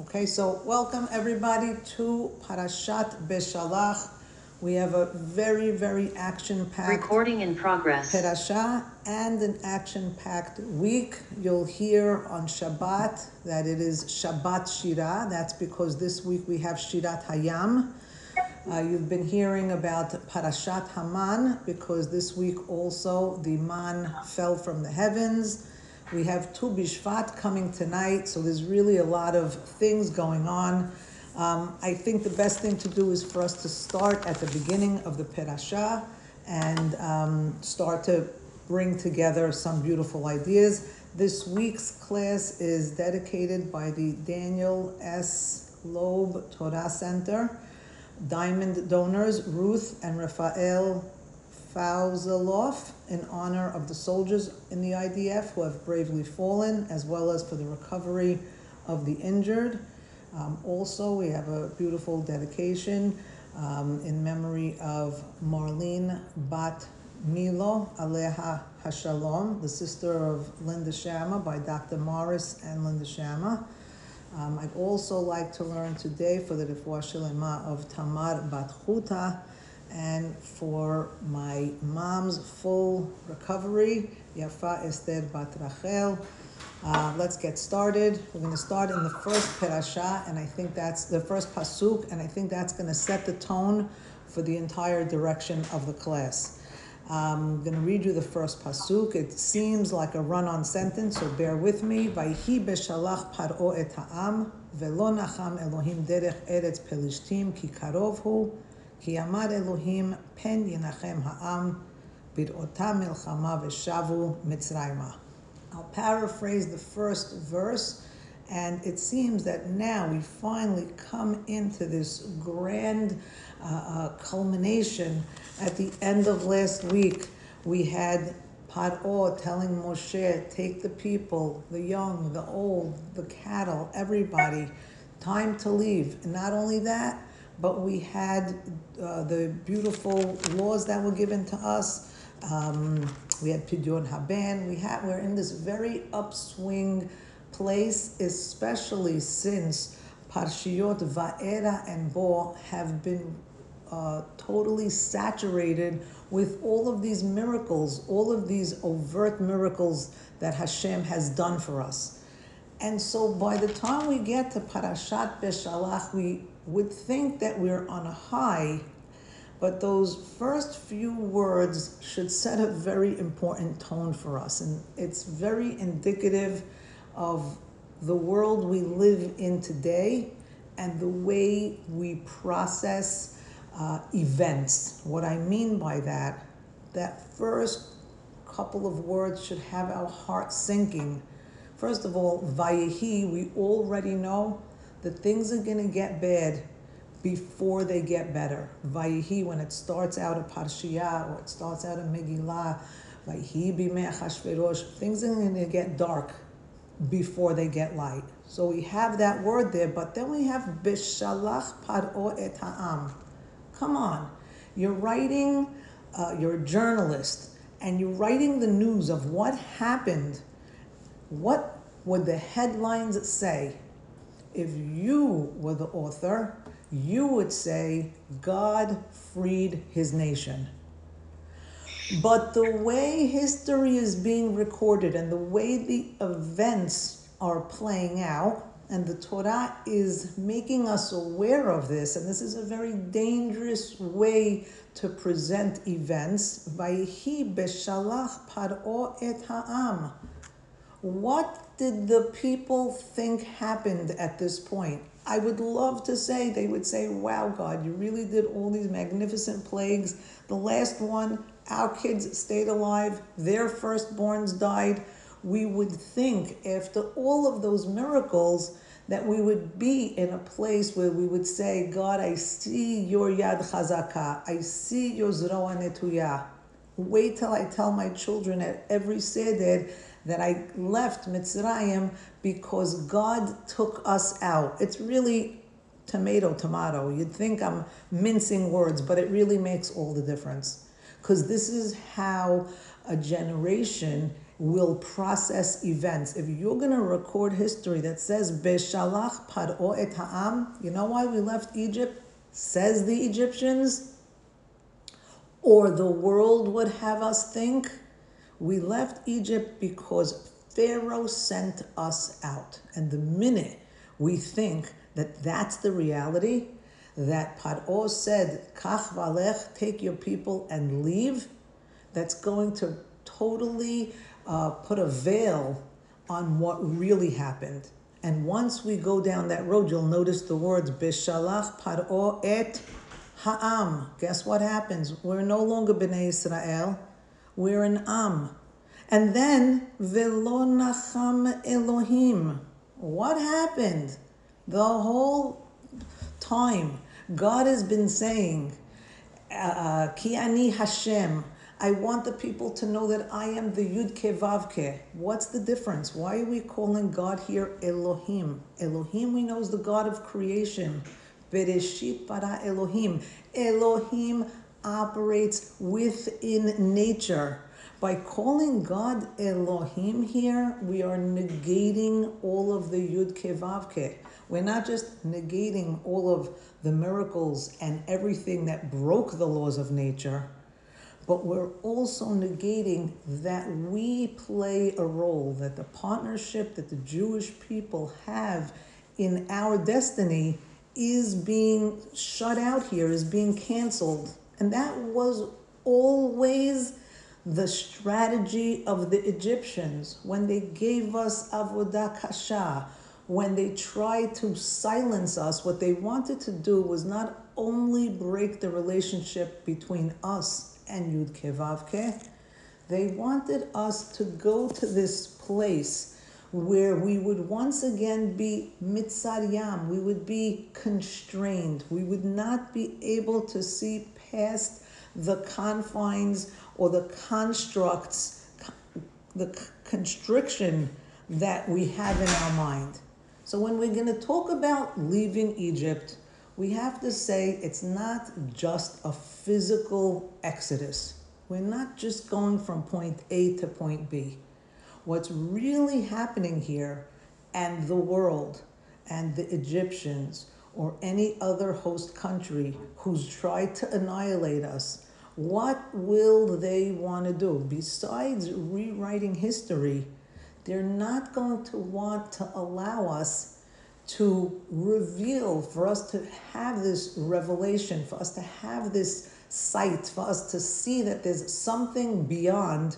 Okay, so welcome everybody to Parashat Beshalach. We have a very, very action-packed Recording in progress. parasha and an action-packed week. You'll hear on Shabbat that it is Shabbat Shira. That's because this week we have Shirat Hayam. Uh, you've been hearing about Parashat Haman because this week also the man fell from the heavens. We have Tu Bishvat coming tonight, so there's really a lot of things going on. Um, I think the best thing to do is for us to start at the beginning of the Parasha and um, start to bring together some beautiful ideas. This week's class is dedicated by the Daniel S. Loeb Torah Center. Diamond donors Ruth and Raphael Fauzaloff in honor of the soldiers in the IDF who have bravely fallen, as well as for the recovery of the injured. Um, also, we have a beautiful dedication um, in memory of Marlene Bat Milo Aleha Hashalom, the sister of Linda Shama by Dr. Morris and Linda Shama. Um, I'd also like to learn today for the Refuah of Tamar Bat Chuta and for my mom's full recovery, Yafa Esther Bat Rachel. Uh, let's get started. We're going to start in the first parasha, and I think that's the first pasuk, and I think that's going to set the tone for the entire direction of the class. I'm going to read you the first pasuk. It seems like a run-on sentence, so bear with me. Vayhi beshalach paro et ha'am, velo nacham Elohim derech eretz pelishtim, ki karov hu, כי אמר אלוהים פן ינחם העם בראותה מלחמה ושבו מצרימה. I'll paraphrase the first verse, and it seems that now we finally come into this grand uh, uh, culmination. At the end of last week, we had Paro telling Moshe, take the people, the young, the old, the cattle, everybody, time to leave. And not only that, but we had uh, the beautiful laws that were given to us. Um, we had Pidyon Haben. We had we're in this very upswing place, especially since Parshiyot Va'era and Bo have been uh, totally saturated with all of these miracles, all of these overt miracles that Hashem has done for us. And so by the time we get to Parashat Beshalach, we would think that we're on a high, but those first few words should set a very important tone for us. And it's very indicative of the world we live in today and the way we process uh, events. What I mean by that, that first couple of words should have our heart sinking. First of all, Vayehi, we already know that things are going to get bad before they get better. Vayihi, when it starts out a Parshiya or it starts out a Megillah, Vayihi bimei Achashverosh, things are going to get dark before they get light. So we have that word there, but then we have Bishalach Paro et Ha'am. Come on. You're writing, uh, you're a journalist, and you're writing the news of what happened. What would the headlines say? If you were the author, you would say God freed his nation. But the way history is being recorded and the way the events are playing out, and the Torah is making us aware of this, and this is a very dangerous way to present events. Vayhi beshalach paro et ha'am. What did the people think happened at this point? I would love to say, they would say, wow, God, you really did all these magnificent plagues. The last one, our kids stayed alive, their firstborns died. We would think, after all of those miracles, that we would be in a place where we would say, God, I see your yad chazaka, I see your zroa netuya. Wait till I tell my children at every seder that I left Mitzrayim because God took us out. It's really tomato, tomato. You'd think I'm mincing words, but it really makes all the difference. Because this is how a generation will process events. If you're going to record history that says Beshalach Paro et Ha'am, you know why we left Egypt? Says the Egyptians, or the world would have us think we left Egypt because Pharaoh sent us out. And the minute we think that that's the reality, that Paro said, Kach valech, take your people and leave, that's going to totally uh, put a veil on what really happened. And once we go down that road, you'll notice the words Bishalach Paro et Ha'am. Guess what happens? We're no longer Bnei Israel. We're an Am. And then Velo Nacham Elohim. What happened? The whole time God has been saying, uh, uh, Ki ani Hashem. I want the people to know that I am the Yud Kevavke. What's the difference? Why are we calling God here Elohim? Elohim we know is the God of creation. Bereshit bara Elohim. Elohim operates within nature. By calling God Elohim here, we are negating all of the Yud Kevavke. We're not just negating all of the miracles and everything that broke the laws of nature but we're also negating that we play a role, that the partnership that the Jewish people have in our destiny is being shut out here, is being canceled. And that was always the strategy of the Egyptians when they gave us avodah kasha, when they tried to silence us. What they wanted to do was not only break the relationship between us and Yud Kevavke. They wanted us to go to this place where we would once again be mitzaryam, we would be constrained, we would not be able to see past the confines or the constructs, the constriction that we have in our mind. So when we're going to talk about leaving Egypt, we have to say it's not just a physical exodus. We're not just going from point A to point B. What's really happening here, and the world, and the Egyptians, or any other host country who's tried to annihilate us, what will they want to do? Besides rewriting history, they're not going to want to allow us to reveal, for us to have this revelation, for us to have this sight, for us to see that there's something beyond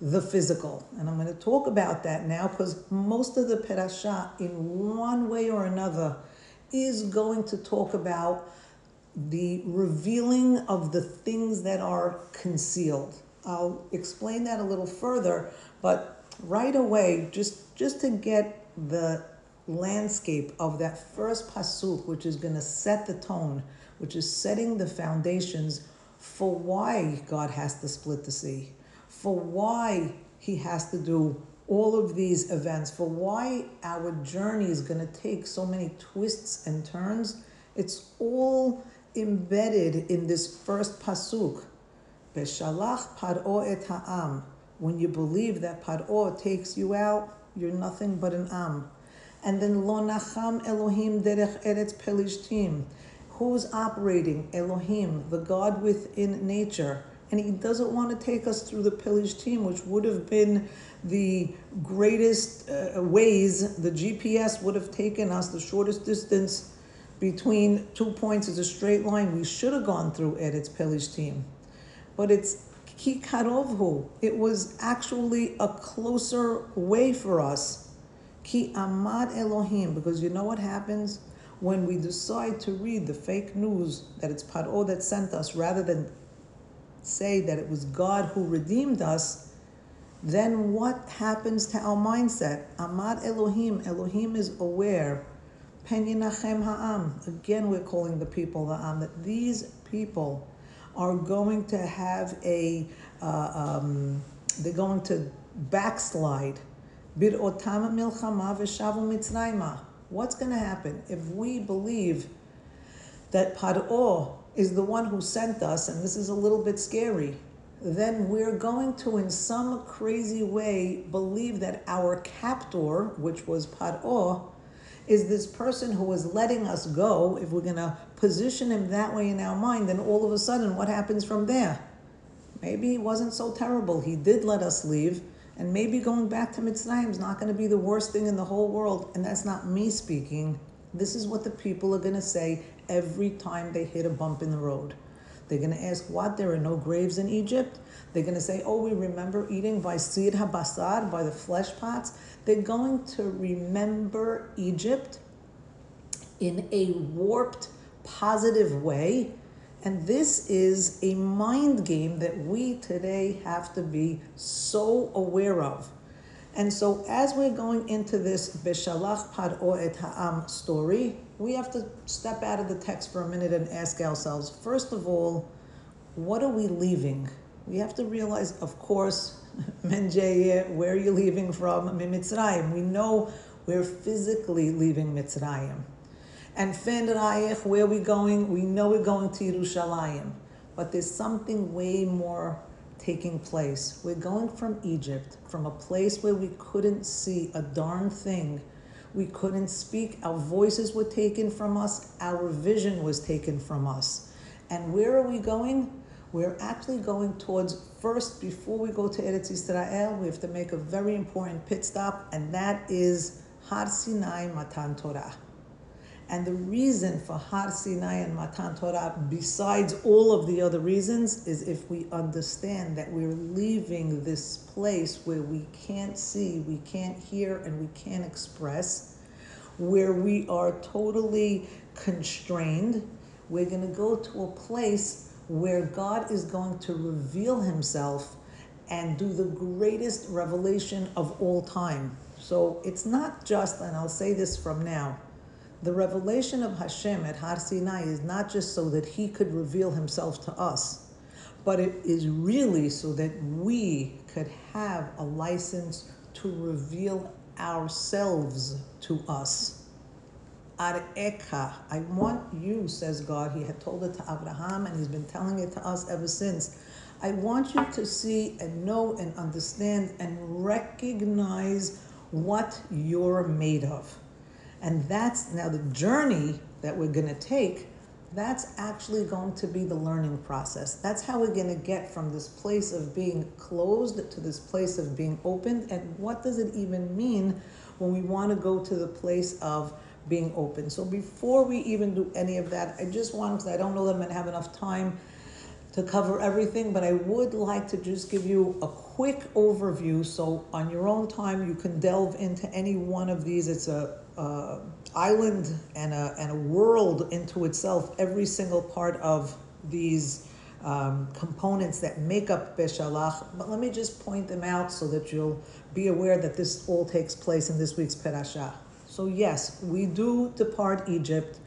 the physical. And I'm going to talk about that now because most of the Perashah, in one way or another, is going to talk about the revealing of the things that are concealed. I'll explain that a little further, but right away, just, just to get the landscape of that first pasuk, which is going to set the tone, which is setting the foundations for why God has to split the sea, for why He has to do all of these events, for why our journey is going to take so many twists and turns. It's all embedded in this first pasuk. Beshalach paro et ha'am. When you believe that paro takes you out, you're nothing but an am. And then Lo Nacham Elohim Derech Eretz Pelishtim. Who's operating? Elohim, the God within nature. And he doesn't want to take us through the Pelishtim, which would have been the greatest uh, ways. The GPS would have taken us the shortest distance between two points is a straight line. We should have gone through Eretz team, But it's Kikarovhu. It was actually a closer way for us Ki Amar Elohim, because you know what happens when we decide to read the fake news that it's Paro that sent us rather than say that it was God who redeemed us, then what happens to our mindset? Amar Elohim, Elohim is aware. Penyinachem Ha'am, again we're calling the people the Am, that these people are going to have a, uh, um, they're going to backslide What's going to happen if we believe that Paro is the one who sent us, and this is a little bit scary, then we're going to, in some crazy way, believe that our captor, which was Paro, is this person who is letting us go. If we're going to position him that way in our mind, then all of a sudden, what happens from there? Maybe he wasn't so terrible. He did let us leave. And maybe going back to Mitzrayim is not going to be the worst thing in the whole world. And that's not me speaking. This is what the people are going to say every time they hit a bump in the road. They're going to ask, what? There are no graves in Egypt? They're going to say, oh, we remember eating by Sir Habasar, by the flesh pots. They're going to remember Egypt in a warped, positive way. And this is a mind game that we today have to be so aware of. And so, as we're going into this Beshalach Paro et Ha'am story, we have to step out of the text for a minute and ask ourselves first of all, what are we leaving? We have to realize, of course, Menjeye, where are you leaving from? Mitzrayim. We know we're physically leaving Mitzrayim. And Fen where are we going? We know we're going to Yerushalayim. But there's something way more taking place. We're going from Egypt, from a place where we couldn't see a darn thing we couldn't speak. Our voices were taken from us. Our vision was taken from us. And where are we going? We're actually going towards first, before we go to Eretz Israel, we have to make a very important pit stop, and that is Har Sinai Matan Torah. And the reason for Har Sinai and Matan Torah, besides all of the other reasons, is if we understand that we're leaving this place where we can't see, we can't hear, and we can't express, where we are totally constrained, we're going to go to a place where God is going to reveal Himself and do the greatest revelation of all time. So it's not just, and I'll say this from now, the revelation of Hashem at Har Sinai is not just so that He could reveal Himself to us, but it is really so that we could have a license to reveal ourselves to us. Areka, I want you, says God. He had told it to Abraham and he's been telling it to us ever since. I want you to see and know and understand and recognize what you're made of. And that's now the journey that we're going to take. That's actually going to be the learning process. That's how we're going to get from this place of being closed to this place of being opened. And what does it even mean when we want to go to the place of being open? So before we even do any of that, I just want, because I don't know that I'm going to have enough time to cover everything, but I would like to just give you a quick overview. So on your own time, you can delve into any one of these. It's a uh, island and a, and a world into itself, every single part of these um, components that make up Beshalach. But let me just point them out so that you'll be aware that this all takes place in this week's Perashah. So, yes, we do depart Egypt.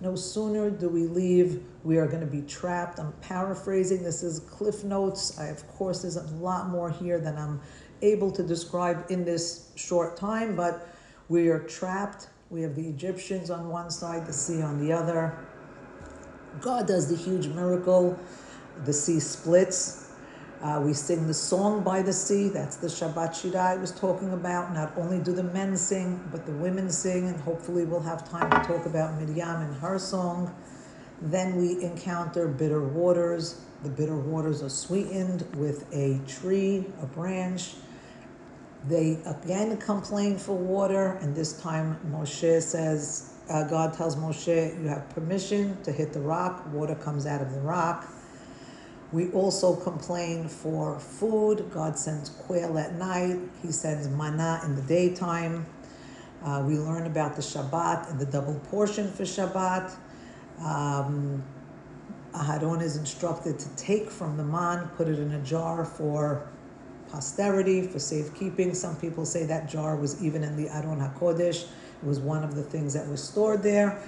No sooner do we leave, we are going to be trapped. I'm paraphrasing. This is Cliff Notes. I, of course, there's a lot more here than I'm able to describe in this short time, but we are trapped. We have the Egyptians on one side, the sea on the other. God does the huge miracle. The sea splits. Uh, we sing the song by the sea. That's the Shabbat Shira I was talking about. Not only do the men sing, but the women sing, and hopefully we'll have time to talk about Miriam and her song. Then we encounter bitter waters. The bitter waters are sweetened with a tree, a branch, they again complain for water, and this time Moshe says, uh, God tells Moshe, You have permission to hit the rock, water comes out of the rock. We also complain for food. God sends quail at night, He sends manna in the daytime. Uh, we learn about the Shabbat and the double portion for Shabbat. Um, Aharon is instructed to take from the man, put it in a jar for posterity, for safekeeping. Some people say that jar was even in the Aron HaKodesh. It was one of the things that was stored there.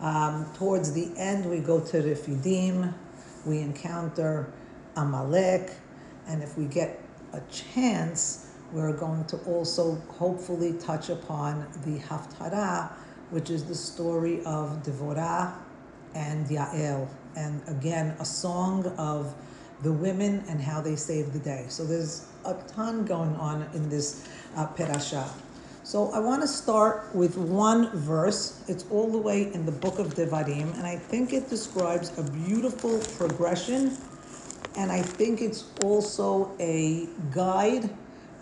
Um, towards the end, we go to Refidim. We encounter Amalek. And if we get a chance, we're going to also hopefully touch upon the Haftarah, which is the story of Devorah and Yael. And again, a song of the women and how they saved the day. So there's a ton going on in this uh. So I want to start with one verse. It's all the way in the book of Devarim, and I think it describes a beautiful progression, and I think it's also a guide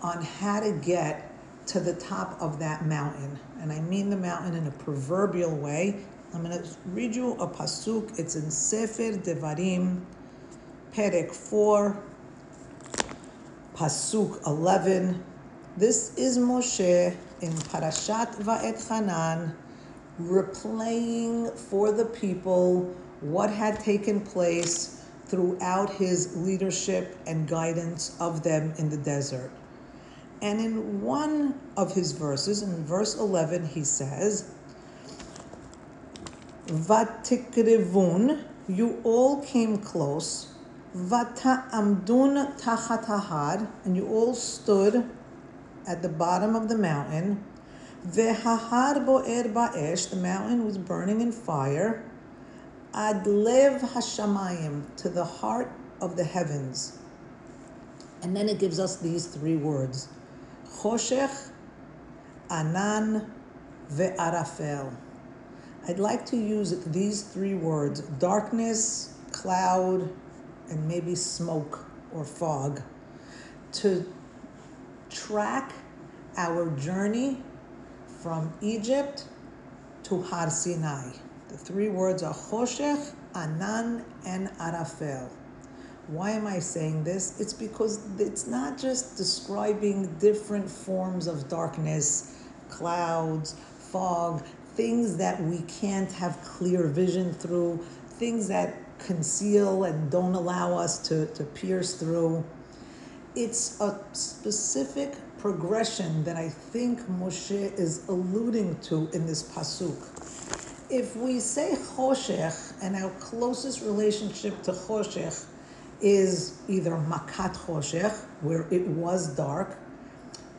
on how to get to the top of that mountain. And I mean the mountain in a proverbial way. I'm going to read you a pasuk. It's in Sefer Devarim, Perek 4, Pasuk 11. This is Moshe in Parashat Va'etchanan, replaying for the people what had taken place throughout his leadership and guidance of them in the desert. And in one of his verses, in verse 11, he says, Vatikrivun, you all came close. Vata'amdun tachatahad, and you all stood at the bottom of the mountain. Vehahar bo'er ba'esh, the mountain was burning in fire. Adlev hashamayim, to the heart of the heavens. And then it gives us these three words Choshech, Anan, Ve'arafel. I'd like to use these three words darkness, cloud, and maybe smoke or fog to track our journey from Egypt to Har Sinai. The three words are Choshech, Anan, and Arafel. Why am I saying this? It's because it's not just describing different forms of darkness, clouds, fog, things that we can't have clear vision through, things that conceal and don't allow us to, to pierce through. It's a specific progression that I think Moshe is alluding to in this pasuk. If we say choshech, and our closest relationship to choshech is either Makat Choshech, where it was dark,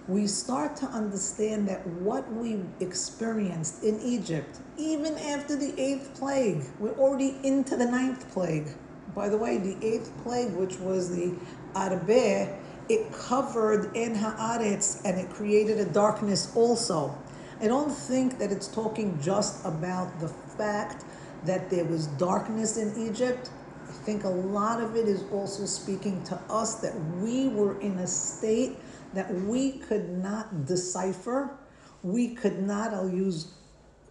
we start to understand that what we experienced in Egypt, even after the eighth plague, we're already into the ninth plague. By the way, the eighth plague, which was the Arbe, it covered in Haaretz and it created a darkness also. I don't think that it's talking just about the fact that there was darkness in Egypt, I think a lot of it is also speaking to us that we were in a state that we could not decipher. We could not, I'll use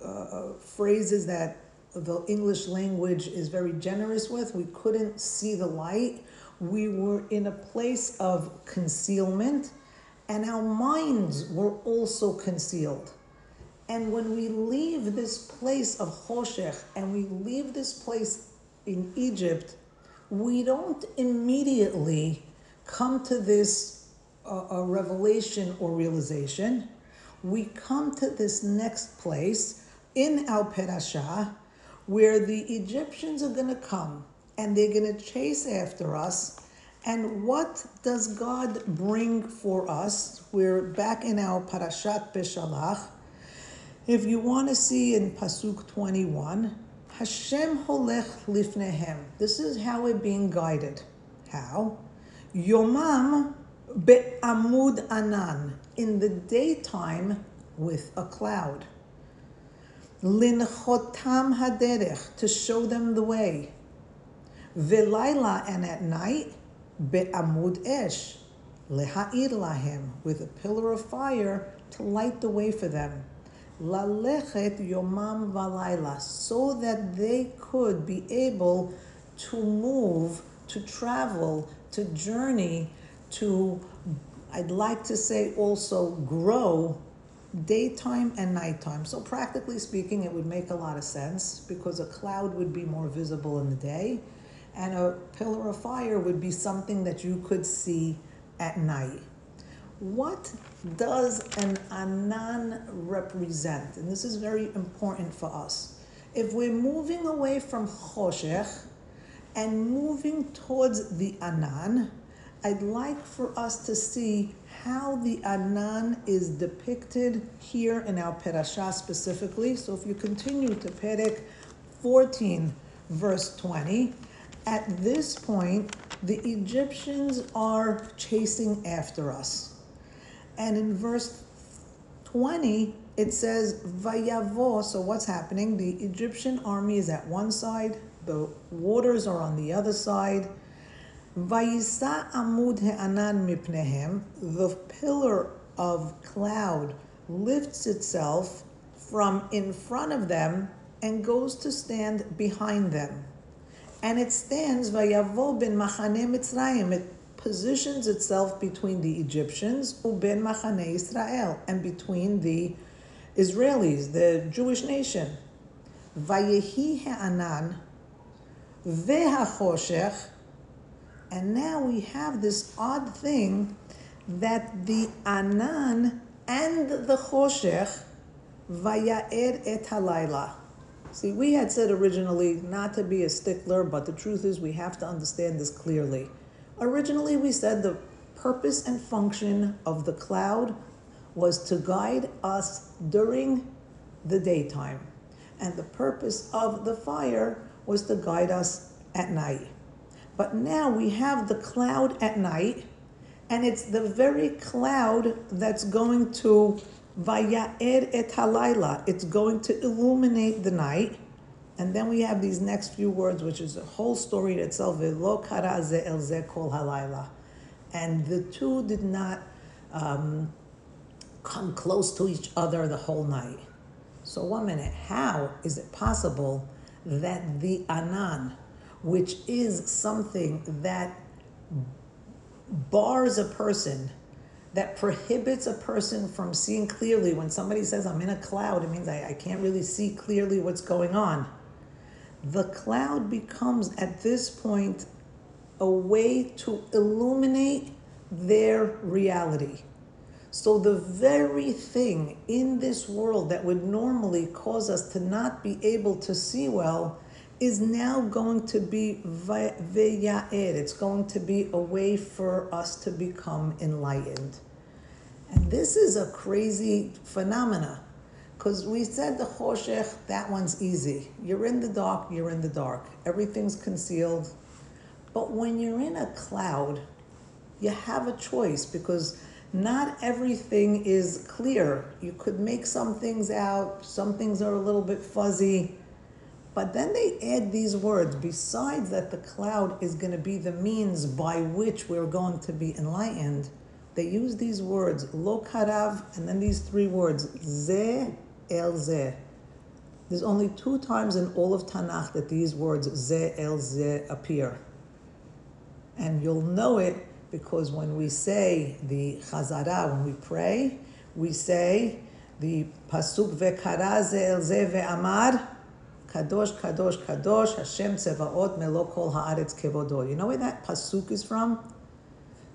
uh, uh, phrases that the English language is very generous with. We couldn't see the light. We were in a place of concealment, and our minds were also concealed. And when we leave this place of Choshech and we leave this place in Egypt, we don't immediately come to this uh, revelation or realization. We come to this next place in Al Perashah where the Egyptians are going to come and they're going to chase after us. And what does God bring for us? We're back in our Parashat Beshalach. If you want to see in Pasuk 21, Hashem holech lifnehem. This is how we're being guided. How? Yomam be'amud anan. In the daytime with a cloud. Linchotam haderech. To show them the way. Velayla and at night be'amud esh. Leha'ir lahem. With a pillar of fire to light the way for them lalechet yomam valayla, so that they could be able to move, to travel, to journey, to, I'd like to say also grow daytime and nighttime. So, practically speaking, it would make a lot of sense because a cloud would be more visible in the day, and a pillar of fire would be something that you could see at night. What does an anan represent? And this is very important for us. If we're moving away from choshech and moving towards the anan, I'd like for us to see how the anan is depicted here in our perashah specifically. So if you continue to Perek 14, verse 20, at this point, the Egyptians are chasing after us. And in verse 20, it says, Vayavo. So what's happening? The Egyptian army is at one side, the waters are on the other side. Vayisa amud he'anan mipnehem. The pillar of cloud lifts itself from in front of them and goes to stand behind them. And it stands, Vayavo bin Machane Mitzrayim. It positions itself between the Egyptians, Ubin Machane Israel, and between the Israelis, the Jewish nation. Vayehi Ha'anan Ve'hachoshech. And now we have this odd thing that the Anan and the Choshech Vayaer et halayla. See, we had said originally not to be a stickler, but the truth is we have to understand this clearly. Originally, we said the purpose and function of the cloud was to guide us during the daytime, and the purpose of the fire was to guide us at night. But now we have the cloud at night, and it's the very cloud that's going to Vayaer et halayla. It's going to illuminate the night. And then we have these next few words, which is a whole story in itself. And the two did not um, come close to each other the whole night. So one minute, how is it possible that the anan, which is something that bars a person that prohibits a person from seeing clearly. When somebody says, I'm in a cloud, it means I, I can't really see clearly what's going on. The cloud becomes, at this point, a way to illuminate their reality. So, the very thing in this world that would normally cause us to not be able to see well is now going to be ve'yaed. It's going to be a way for us to become enlightened. And this is a crazy phenomena. Because we said the choshech, that one's easy. You're in the dark, you're in the dark. Everything's concealed. But when you're in a cloud, you have a choice because not everything is clear. You could make some things out, some things are a little bit fuzzy. But then they add these words besides that the cloud is going to be the means by which we're going to be enlightened, they use these words, lo karav, and then these three words, ze el ze. There's only two times in all of Tanakh that these words, ze el ze, appear. And you'll know it because when we say the chazara, when we pray, we say the pasuk ve'kara ze el ze ve'amar, Kadosh, Kadosh, Kadosh, Hashem Tzevaot Melo Kol Haaretz Kevodo. You know where that pasuk is from?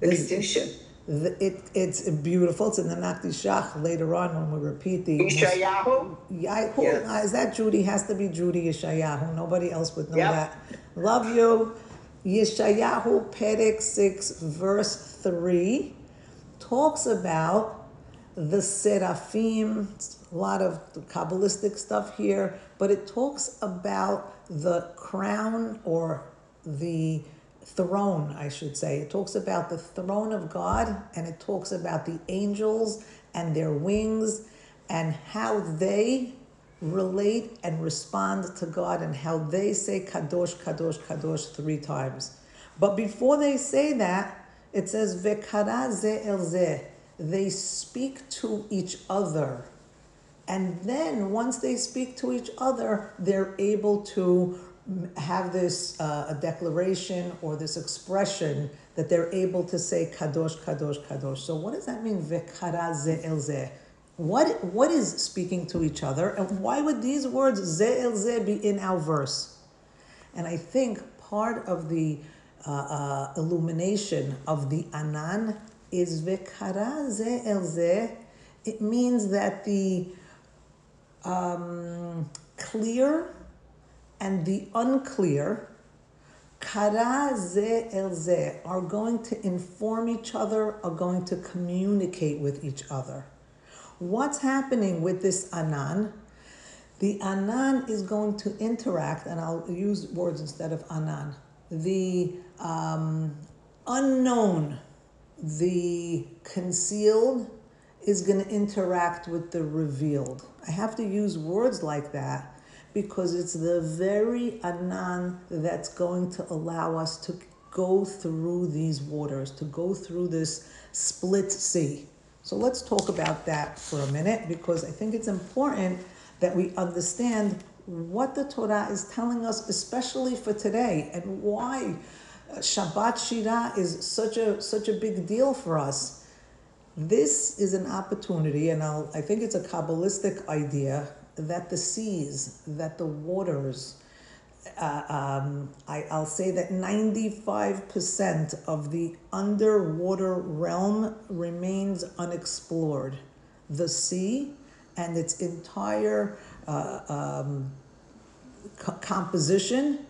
The condition. It, it's beautiful. It's in the Nakdishach later on when we repeat the. Yeshayahu? Yeah, who, yes. uh, is that Judy? Has to be Judy Yeshayahu. Nobody else would know yep. that. Love you. Yeshayahu Perek 6, verse 3, talks about the seraphim a lot of Kabbalistic stuff here, but it talks about the crown or the throne, I should say. It talks about the throne of God and it talks about the angels and their wings and how they relate and respond to God and how they say Kadosh, Kadosh, Kadosh three times. But before they say that, it says Vekara ze el ze. They speak to each other. And then once they speak to each other, they're able to have this uh, a declaration or this expression that they're able to say kadosh kadosh kadosh. So what does that mean? Vekara ze el ze. What what is speaking to each other, and why would these words ze el ze be in our verse? And I think part of the uh, uh, illumination of the anan is vekara ze el ze. It means that the um, clear and the unclear, kara ze el ze, are going to inform each other, are going to communicate with each other. What's happening with this anan? The anan is going to interact, and I'll use words instead of anan. the um, unknown, the concealed, is going to interact with the revealed. I have to use words like that because it's the very Anan that's going to allow us to go through these waters, to go through this split sea. So let's talk about that for a minute because I think it's important that we understand what the Torah is telling us, especially for today, and why Shabbat Shira is such a such a big deal for us. This is an opportunity, and I'll, I think it's a Kabbalistic idea that the seas, that the waters, uh, um, I, I'll say that 95% of the underwater realm remains unexplored. The sea and its entire uh, um, co- composition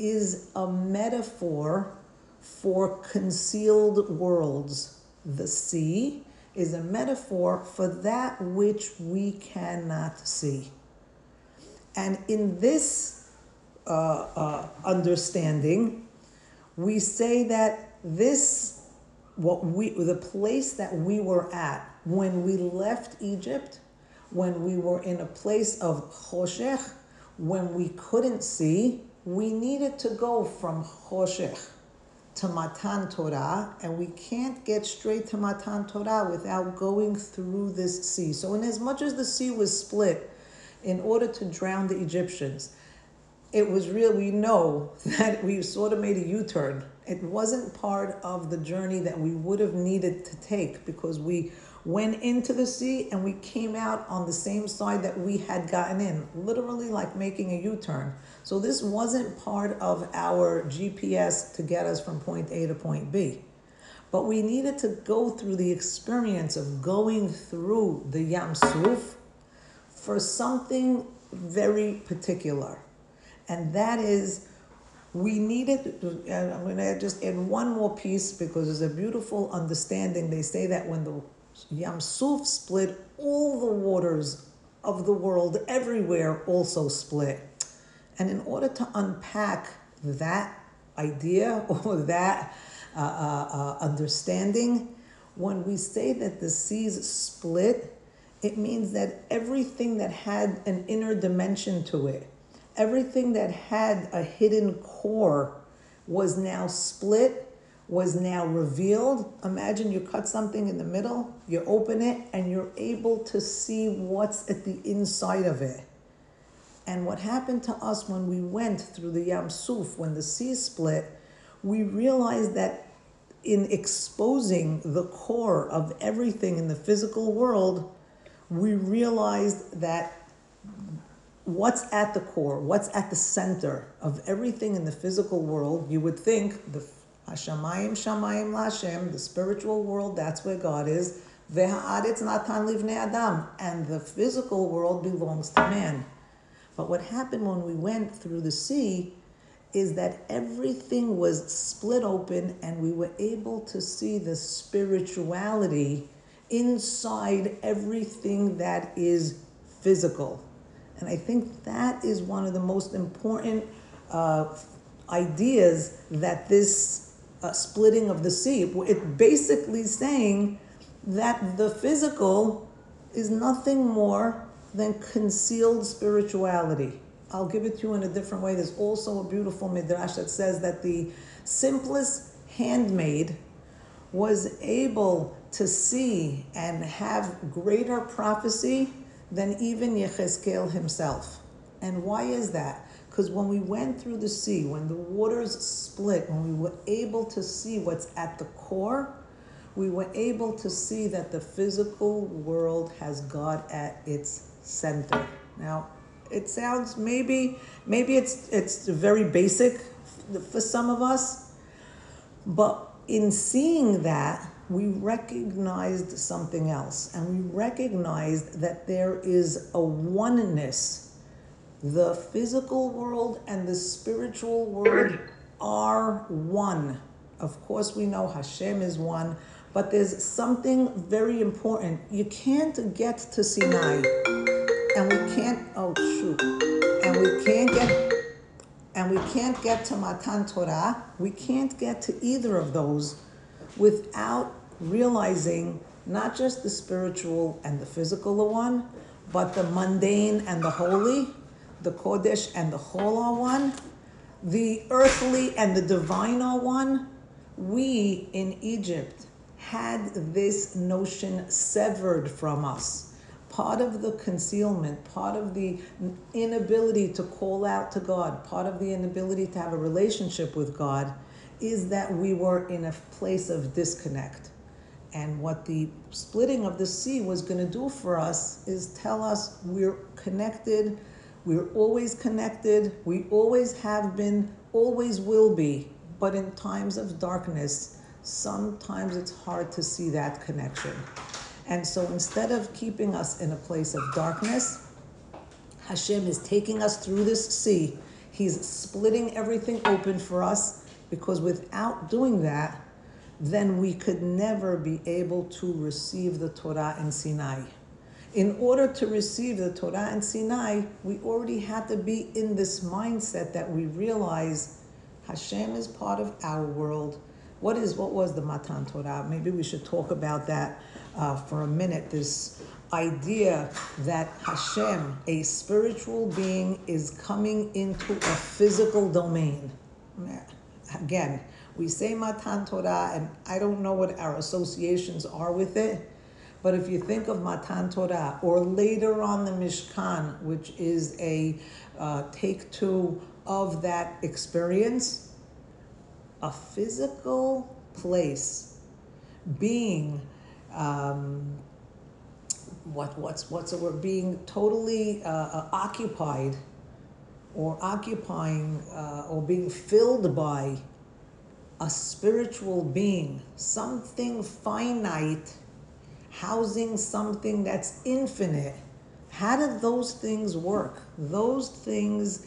is a metaphor for concealed worlds. The sea is a metaphor for that which we cannot see. And in this uh, uh, understanding, we say that this, what we, the place that we were at when we left Egypt, when we were in a place of choshech, when we couldn't see, we needed to go from choshech to Matan Torah, and we can't get straight to Matan Torah without going through this sea. So, in as much as the sea was split in order to drown the Egyptians, it was real. We know that we sort of made a U turn. It wasn't part of the journey that we would have needed to take because we went into the sea and we came out on the same side that we had gotten in, literally like making a U turn. So this wasn't part of our GPS to get us from point A to point B. But we needed to go through the experience of going through the Yam Suf for something very particular. And that is, we needed, and I'm going to just add one more piece because there's a beautiful understanding. They say that when the Yam Suf split, all the waters of the world everywhere also split. And in order to unpack that idea or that uh, uh, uh, understanding, when we say that the seas split, it means that everything that had an inner dimension to it, everything that had a hidden core, was now split was now revealed. Imagine you cut something in the middle, you open it, and you're able to see what's at the inside of it. And what happened to us when we went through the Yam Suf, when the sea split, we realized that in exposing the core of everything in the physical world, we realized that what's at the core, what's at the center of everything in the physical world, you would think the Hashamayim Shamayim Lashem, the spiritual world, that's where God is. Adam, and the physical world belongs to man. But what happened when we went through the sea is that everything was split open and we were able to see the spirituality inside everything that is physical. And I think that is one of the most important uh, ideas that this uh, splitting of the sea. It basically saying that the physical is nothing more than concealed spirituality. I'll give it to you in a different way. There's also a beautiful midrash that says that the simplest handmaid was able to see and have greater prophecy than even Yechezkel himself. And why is that? Because when we went through the sea, when the waters split, when we were able to see what's at the core, we were able to see that the physical world has God at its center. Now, it sounds maybe maybe it's it's very basic for some of us, but in seeing that, we recognized something else, and we recognized that there is a oneness the physical world and the spiritual world are one. Of course, we know Hashem is one, but there's something very important. You can't get to Sinai, and we can't, oh shoot, and we can't get, and we can't get to Matan Torah, we can't get to either of those without realizing not just the spiritual and the physical one, but the mundane and the holy, the Kodesh and the Chol are one, the earthly and the divine one. We in Egypt had this notion severed from us. Part of the concealment, part of the inability to call out to God, part of the inability to have a relationship with God is that we were in a place of disconnect. And what the splitting of the sea was going to do for us is tell us we're connected, we're always connected, we always have been, always will be. But in times of darkness, sometimes it's hard to see that connection. And so instead of keeping us in a place of darkness, Hashem is taking us through this sea. He's splitting everything open for us because without doing that, then we could never be able to receive the Torah in Sinai. In order to receive the Torah in Sinai, we already had to be in this mindset that we realize Hashem is part of our world. What is what was the Matan Torah? Maybe we should talk about that uh, for a minute. This idea that Hashem, a spiritual being, is coming into a physical domain. Again, we say Matan Torah, and I don't know what our associations are with it, but if you think of Matan Torah, or later on the Mishkan, which is a uh, take two of that experience, a physical place being um, what what's what's word being totally uh, uh, occupied or occupying uh, or being filled by a spiritual being, something finite, housing something that's infinite. How do those things work? Those things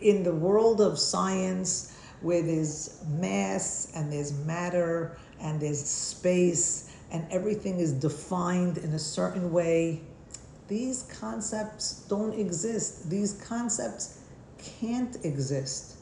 in the world of science, where there's mass and there's matter and there's space and everything is defined in a certain way, these concepts don't exist. These concepts can't exist.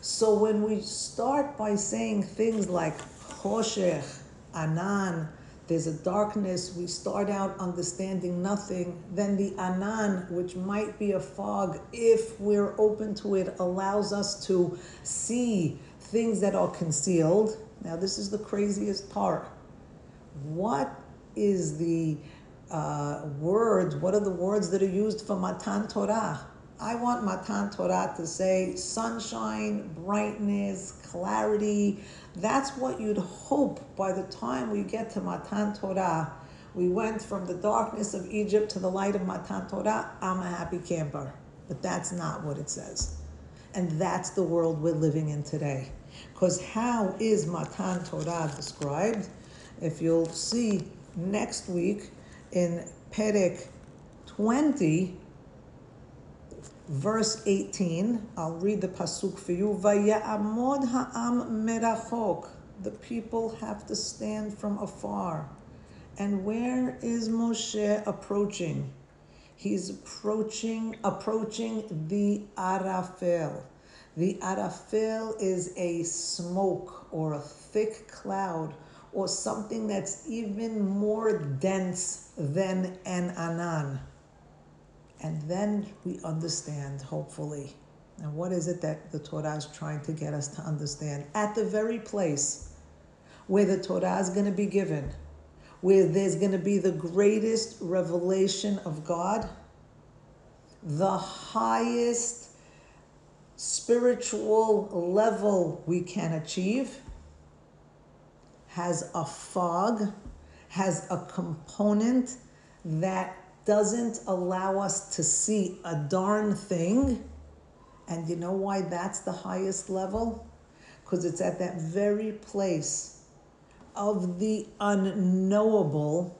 So when we start by saying things like Choshech, Anan, there's a darkness, we start out understanding nothing, then the Anan, which might be a fog, if we're open to it, allows us to see things that are concealed. Now, this is the craziest part. What is the uh, words, what are the words that are used for Matan Torah? I want Matan Torah to say sunshine, brightness, clarity. That's what you'd hope by the time we get to Matan Torah. We went from the darkness of Egypt to the light of Matan Torah. I'm a happy camper. But that's not what it says. And that's the world we're living in today. Because how is Matan Torah described? If you'll see next week in Perek 20, verse 18, I'll read the pasuk for you. Ha'am merachok. The people have to stand from afar. And where is Moshe approaching? He's approaching approaching the Arafel. The Arafel is a smoke or a thick cloud or something that's even more dense than an anan. And then we understand, hopefully. And what is it that the Torah is trying to get us to understand? At the very place where the Torah is going to be given, where there's going to be the greatest revelation of God, the highest spiritual level we can achieve, has a fog, has a component that doesn't allow us to see a darn thing. And you know why that's the highest level? Because it's at that very place of the unknowable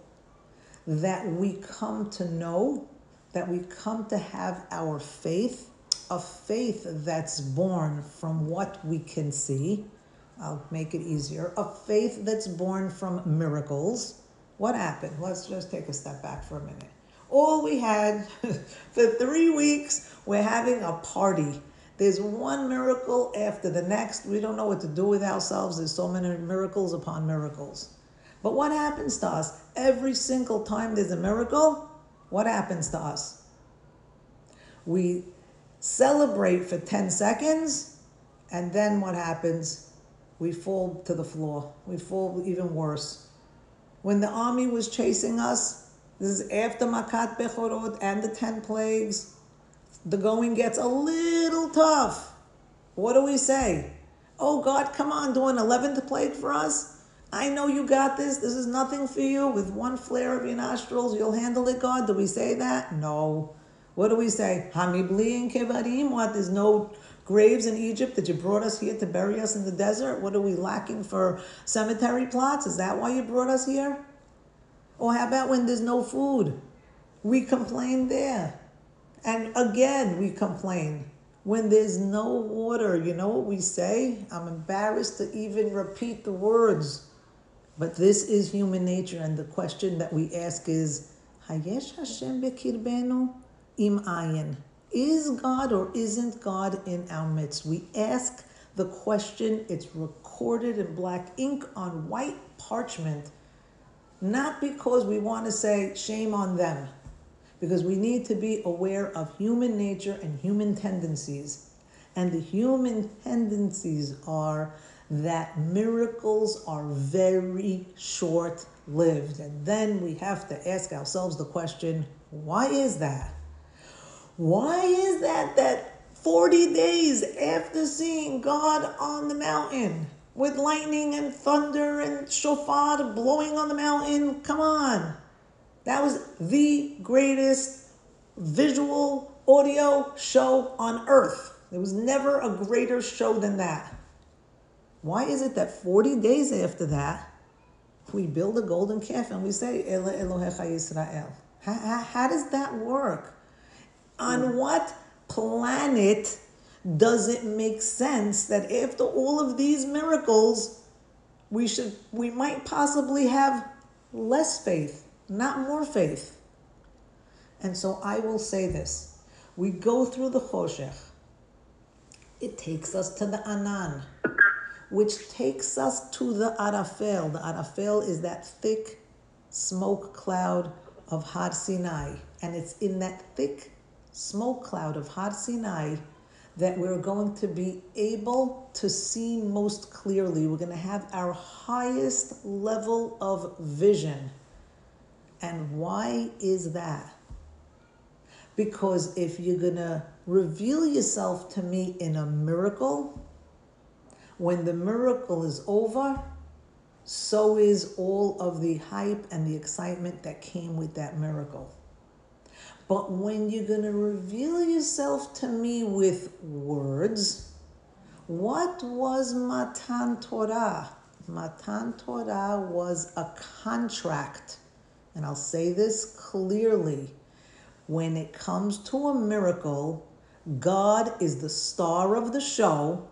that we come to know, that we come to have our faith, a faith that's born from what we can see. I'll make it easier. A faith that's born from miracles. What happened? Let's just take a step back for a minute all we had for three weeks, we're having a party. There's one miracle after the next. We don't know what to do with ourselves. There's so many miracles upon miracles. But what happens to us? Every single time there's a miracle, what happens to us? We celebrate for 10 seconds, and then what happens? We fall to the floor. We fall even worse. When the army was chasing us, this is after Makat Bechorot and the 10 plagues, the going gets a little tough. What do we say? Oh God, come on, do an 11th plague for us. I know you got this. This is nothing for you. With one flare of your nostrils, you'll handle it, God. Do we say that? No. What do we say? Hamibli ein kevarim. What? There's no graves in Egypt that you brought us here to bury us in the desert. What are we lacking for cemetery plots? Is that why you brought us here? Or how about when there's no food? We complain there. And again, we complain. When there's no water, you know what we say? I'm embarrassed to even repeat the words. But this is human nature, and the question that we ask is, Hayesh Hashem bekirbenu im ayin? Is God or isn't God in our midst? We ask the question, it's recorded in black ink on white parchment, not because we want to say shame on them, because we need to be aware of human nature and human tendencies. And the human tendencies are that miracles are very short lived. And then we have to ask ourselves the question why is that? Why is that that 40 days after seeing God on the mountain with lightning and thunder and shofar blowing on the mountain? Come on. That was the greatest visual audio show on earth. There was never a greater show than that. Why is it that 40 days after that, we build a golden calf and we say, Elohecha Yisrael? How, how, how does that work? On what planet does it make sense that after all of these miracles, we should we might possibly have less faith, not more faith? And so I will say this. We go through the Choshech. It takes us to the Anan which takes us to the Arafel. The Arafel is that thick smoke cloud of Har Sinai. And it's in that thick smoke cloud of Har Sinai that we're going to be able to see most clearly. We're going to have our highest level of vision. And why is that? Because if you're going to reveal yourself to me in a miracle, when the miracle is over, so is all of the hype and the excitement that came with that miracle. But when you're going to reveal yourself to me with words, what was Matan Torah? Matan Torah was a contract. And I'll say this clearly. When it comes to a miracle, God is the star of the show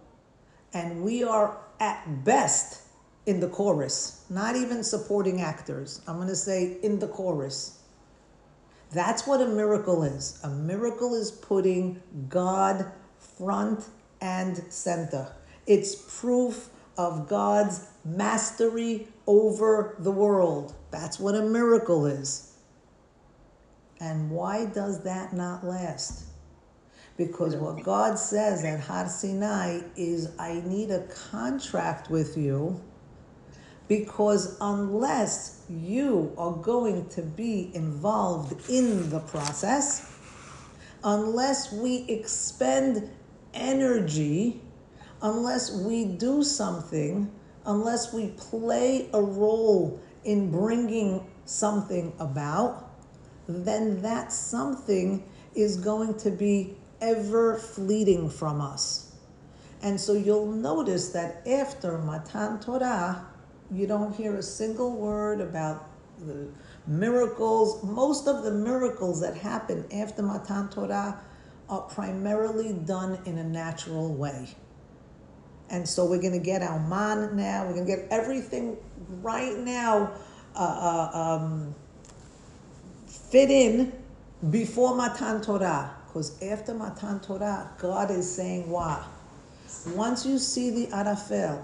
and we are at best in the chorus, not even supporting actors. I'm going to say in the chorus. That's what a miracle is. A miracle is putting God front and center. It's proof of God's mastery over the world. That's what a miracle is. And why does that not last? Because what God says at Har Sinai is, I need a contract with you. Because unless you are going to be involved in the process, unless we expend energy, unless we do something, unless we play a role in bringing something about, then that something is going to be ever fleeting from us. And so you'll notice that after Matan Torah, you don't hear a single word about the miracles. Most of the miracles that happen after Matan Torah are primarily done in a natural way. And so we're going to get our man now. We're going to get everything right now uh, uh, um, fit in before Matan Torah. Because after Matan Torah, God is saying "Wow! Once you see the Arafel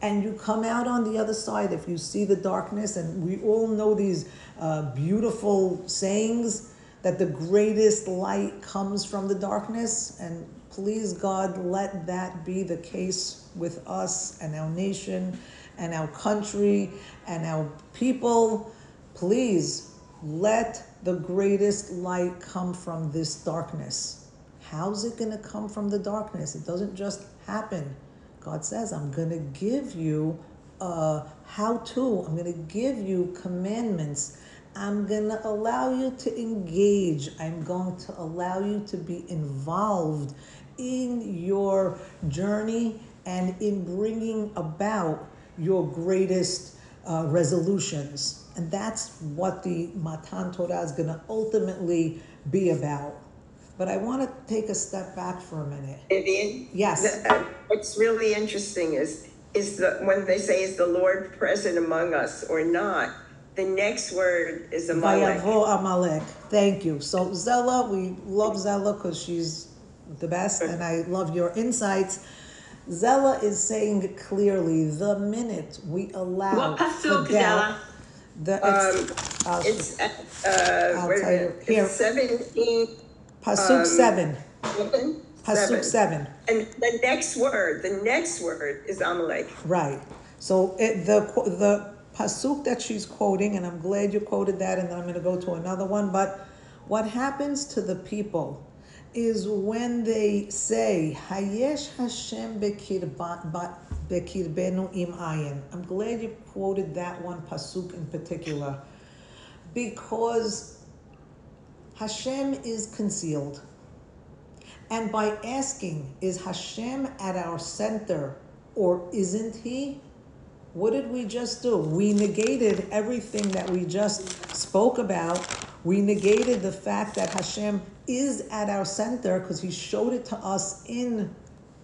and you come out on the other side, if you see the darkness, and we all know these uh, beautiful sayings that the greatest light comes from the darkness, and please, God, let that be the case with us and our nation and our country and our people. Please let the greatest light come from this darkness. How's it going to come from the darkness? It doesn't just happen. God says, I'm going to give you a how to, I'm going to give you commandments. I'm going to allow you to engage. I'm going to allow you to be involved in your journey and in bringing about your greatest uh, resolutions. And that's what the Matan Torah is going to ultimately be about. But I want to take a step back for a minute. Vivian? Yes. The- uh, What's really interesting is, is the, when they say, is the Lord present among us or not? The next word is Amalek. Vayavo Amalek. Thank you. So Zella, we love Zella because she's the best, and I love your insights. Zella is saying clearly the minute we allow What pasuk, the Zella? the it's, I'll- It's, at, uh, I'll wait a tell you. minute, Here. it's seventeen, pasuk um, seven, seven? pasuk seven. And the next word, the next word is Amalek. Right. So it, the the pasuk that she's quoting, and I'm glad you quoted that, and then I'm going to go to another one. But what happens to the people is when they say Hayesh Hashem bekirbenu im ayin. I'm glad you quoted that one pasuk in particular, because Hashem is concealed. And by asking, is Hashem at our center or isn't He? What did we just do? We negated everything that we just spoke about. We negated the fact that Hashem is at our center because He showed it to us in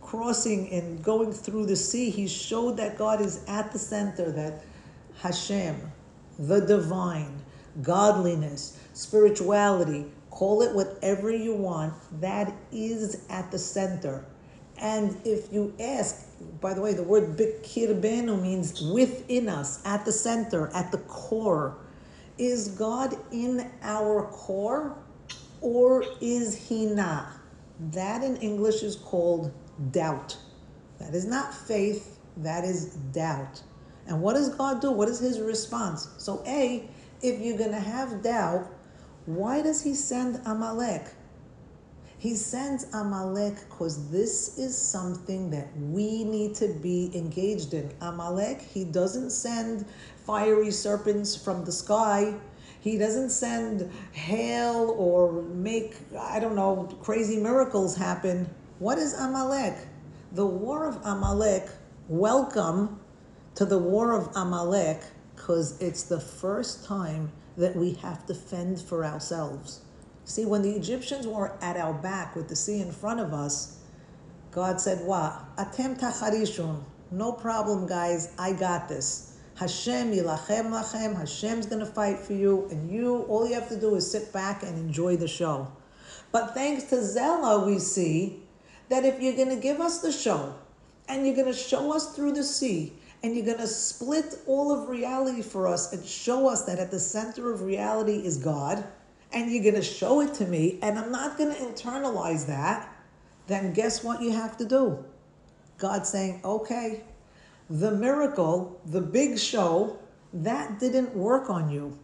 crossing and going through the sea. He showed that God is at the center, that Hashem, the divine, godliness, spirituality, call it whatever you want, that is at the center. And if you ask, by the way, the word bikirbenu means within us, at the center, at the core. Is God in our core or is he not? That in English is called doubt. That is not faith, that is doubt. And what does God do? What is his response? So, A, if you're going to have doubt, why does he send Amalek? He sends Amalek because this is something that we need to be engaged in. Amalek, he doesn't send fiery serpents from the sky. He doesn't send hail or make, I don't know, crazy miracles happen. What is Amalek? The war of Amalek, welcome to the war of Amalek because it's the first time that we have to fend for ourselves. See, when the Egyptians were at our back with the sea in front of us, God said, What? Atem tacharishun. No problem, guys. I got this. Hashem yilachem lachem. Hashem's going to fight for you, and you, all you have to do is sit back and enjoy the show. But thanks to Zella, we see that if you're going to give us the show, and you're going to show us through the sea, and you're going to split all of reality for us and show us that at the center of reality is God, and you're going to show it to me, and I'm not going to internalize that, then guess what you have to do? God saying, okay, the miracle, the big show, that didn't work on you.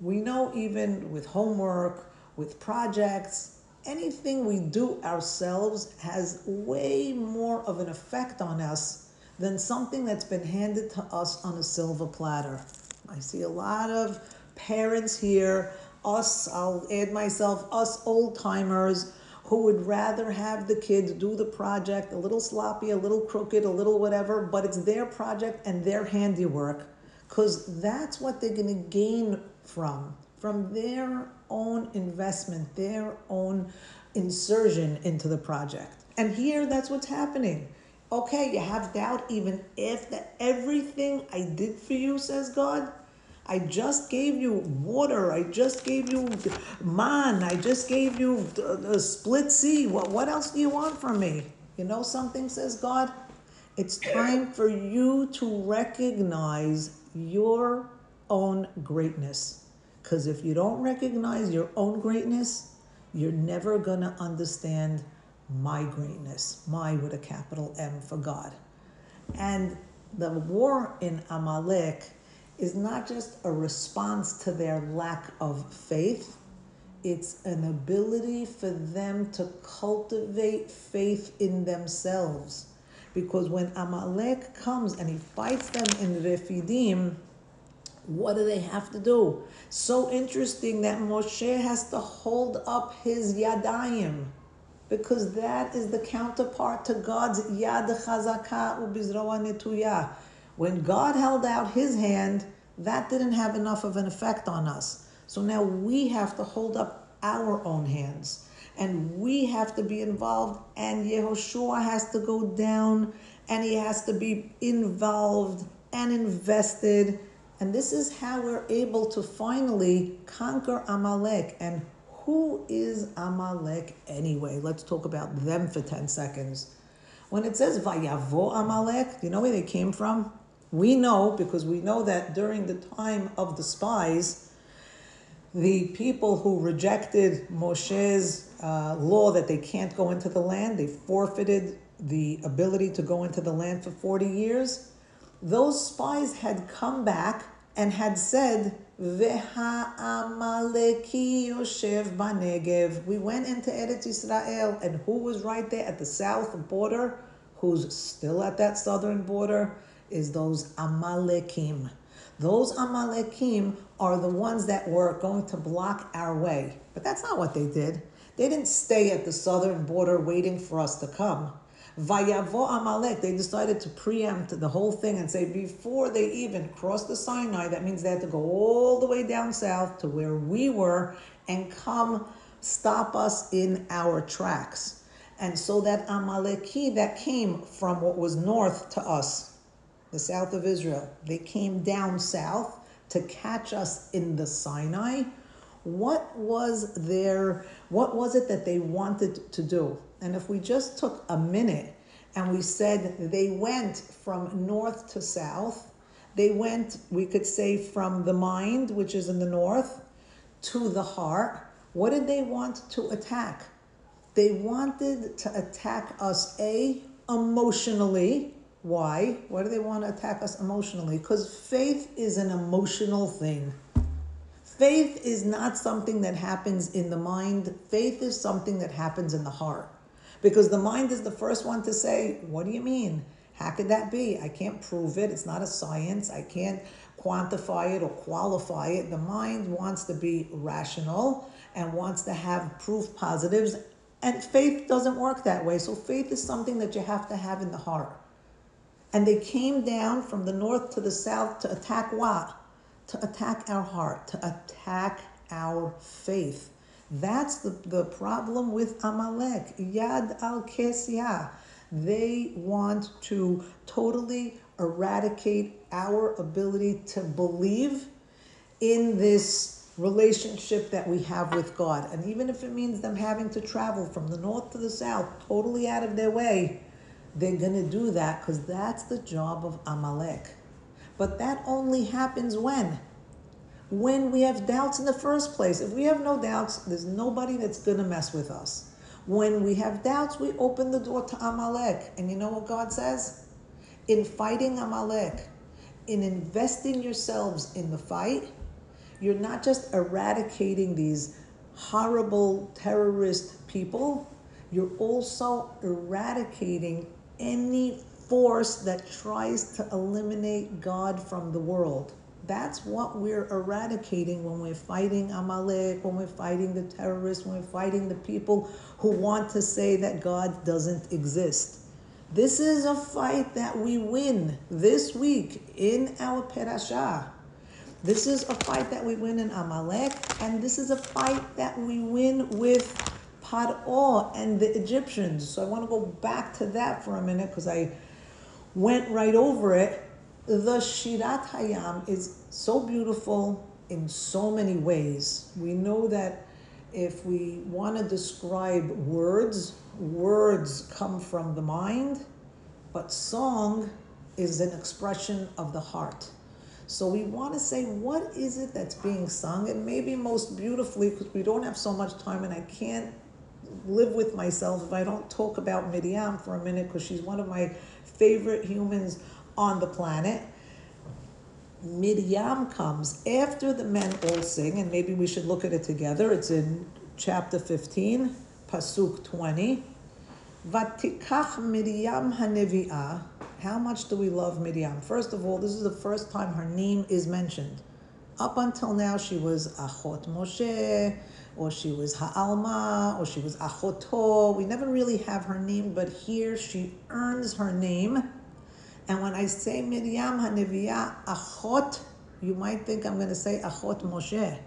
We know even with homework, with projects, anything we do ourselves has way more of an effect on us than something that's been handed to us on a silver platter. I see a lot of parents here, us, I'll add myself, us old timers who would rather have the kids do the project a little sloppy, a little crooked, a little whatever, but it's their project and their handiwork because that's what they're going to gain from from their own investment their own insertion into the project and here that's what's happening okay you have doubt even if that everything i did for you says god I just gave you water. I just gave you man. I just gave you a split sea. What, what else do you want from me? You know something, says God? It's time for you to recognize your own greatness. Because if you don't recognize your own greatness, you're never going to understand my greatness, my with a capital M for God. And the war in Amalek is not just a response to their lack of faith, it's an ability for them to cultivate faith in themselves. Because when Amalek comes and he fights them in Rephidim, what do they have to do? So interesting that Moshe has to hold up his yadayim because that is the counterpart to God's yad chazaka ubizroa netuya. When God held out his hand, that didn't have enough of an effect on us. So now we have to hold up our own hands and we have to be involved and Yehoshua has to go down and he has to be involved and invested and this is how we're able to finally conquer Amalek. And who is Amalek anyway? Let's talk about them for 10 seconds. When it says Vayavo Amalek, do you know where they came from? We know because we know that during the time of the spies, the people who rejected Moshe's uh, law that they can't go into the land, they forfeited the ability to go into the land for 40 years those spies had come back and had said, Amaleki Yoshev Banegev. We went into Eretz Israel, and who was right there at the south border, who's still at that southern border, is those Amalekim. Those Amalekim are the ones that were going to block our way. But that's not what they did. They didn't stay at the southern border waiting for us to come. Vayavo Amalek, they decided to preempt the whole thing and say before they even crossed the Sinai, that means they had to go all the way down south to where we were and come stop us in our tracks. And so that Amaleki that came from what was north to us, the south of Israel, they came down south to catch us in the Sinai. What was their what was it that they wanted to do? And if we just took a minute and we said they went from north to south, they went, we could say, from the mind, which is in the north, to the heart. What did they want to attack? They wanted to attack us, A, emotionally. Why? Why do they want to attack us emotionally? Because faith is an emotional thing. Faith is not something that happens in the mind, faith is something that happens in the heart. Because the mind is the first one to say, What do you mean? How could that be? I can't prove it. It's not a science. I can't quantify it or qualify it. The mind wants to be rational and wants to have proof positives. And faith doesn't work that way. So faith is something that you have to have in the heart. And they came down from the north to the south to attack what? To attack our heart, to attack our faith. That's the, the problem with Amalek. Yad al Kesya. They want to totally eradicate our ability to believe in this relationship that we have with God. And even if it means them having to travel from the north to the south, totally out of their way, they're going to do that because that's the job of Amalek. But that only happens when? When we have doubts in the first place. If we have no doubts, there's nobody that's going to mess with us. When we have doubts, we open the door to Amalek. And you know what God says? In fighting Amalek, in investing yourselves in the fight, you're not just eradicating these horrible terrorist people, you're also eradicating any force that tries to eliminate God from the world. That's what we're eradicating when we're fighting Amalek, when we're fighting the terrorists, when we're fighting the people who want to say that God doesn't exist. This is a fight that we win this week in our Perashah. This is a fight that we win in Amalek, and this is a fight that we win with Paro and the Egyptians. So I want to go back to that for a minute because I went right over it The Shirat Hayam is so beautiful in so many ways. We know that if we want to describe words, words come from the mind, but song is an expression of the heart. So we want to say, what is it that's being sung? And maybe most beautifully, because we don't have so much time and I can't live with myself if I don't talk about Miriam for a minute, because she's one of my favorite humans on the planet. Miriam comes after the men all sing, and maybe we should look at it together. It's in chapter 15, Pasuk 20. Vatikach Miriam Hanevi'ah. How much do we love Miriam? First of all, this is the first time her name is mentioned. Up until now, she was Achot Moshe, or she was Ha'alma, or she was Achoto. We never really have her name, but here she earns her name. And when I say Miriam Hanevi'ah Achot, you might think I'm going to say Achot Moshe.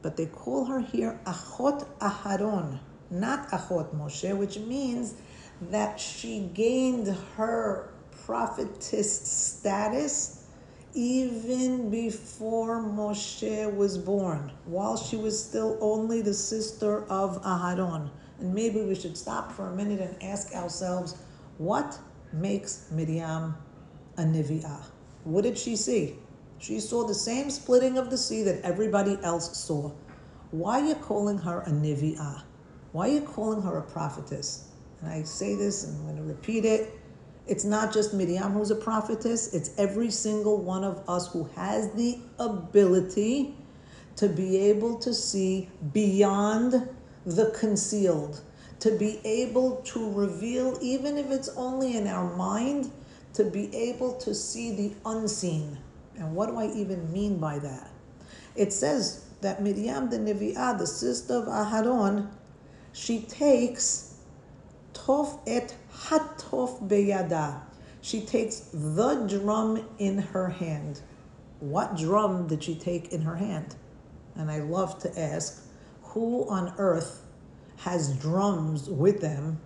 But they call her here Achot Aharon, not Achot Moshe, which means that she gained her prophetess status even before Moshe was born, while she was still only the sister of Aharon. And maybe we should stop for a minute and ask ourselves, what makes Miriam a Nivi'ah? What did she see? She saw the same splitting of the sea that everybody else saw. Why are you calling her a Nivi'ah? Why are you calling her a prophetess? And I say this, and I'm going to repeat it. It's not just Miriam who's a prophetess, it's every single one of us who has the ability to be able to see beyond the concealed, to be able to reveal, even if it's only in our mind, to be able to see the unseen. And what do I even mean by that? It says that Miriam the Nevi'ah, the sister of Aharon, she takes tof et hatof beyada. She takes the drum in her hand. What drum did she take in her hand? And I love to ask, who on earth has drums with them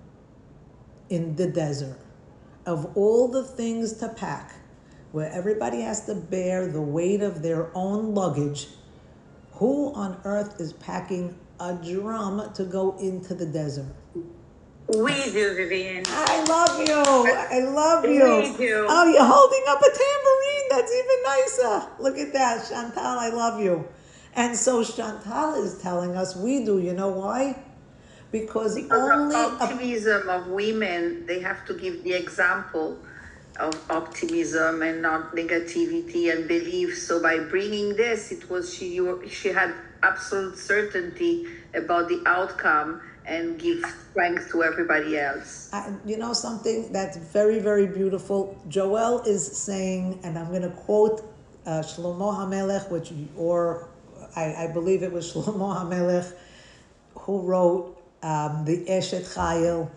in the desert? Of all the things to pack, where everybody has to bear the weight of their own luggage, who on earth is packing a drum to go into the desert? We do, Vivian. I love you. I love you. We do. Oh, you're holding up a tambourine. That's even nicer. Look at that. Chantal, I love you. And so Chantal is telling us we do. You know why? Because Because only of optimism of women, they have to give the example of optimism and not negativity and belief. So by bringing this, it was she you- she had absolute certainty about the outcome and give strength to everybody else. I, you know something that's very, very beautiful. Joel is saying, and I'm going to quote uh, Shlomo HaMelech, which or I, I believe it was Shlomo HaMelech who wrote um, the Eshet Chayil.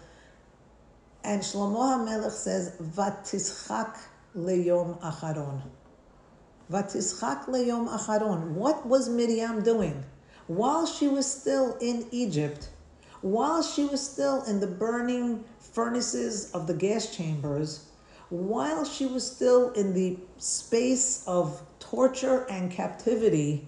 And Shlomo HaMelech says, "Vatischak leyom acharon." Vatischak leyom acharon. What was Miriam doing while she was still in Egypt? While she was still in the burning furnaces of the gas chambers, while she was still in the space of torture and captivity,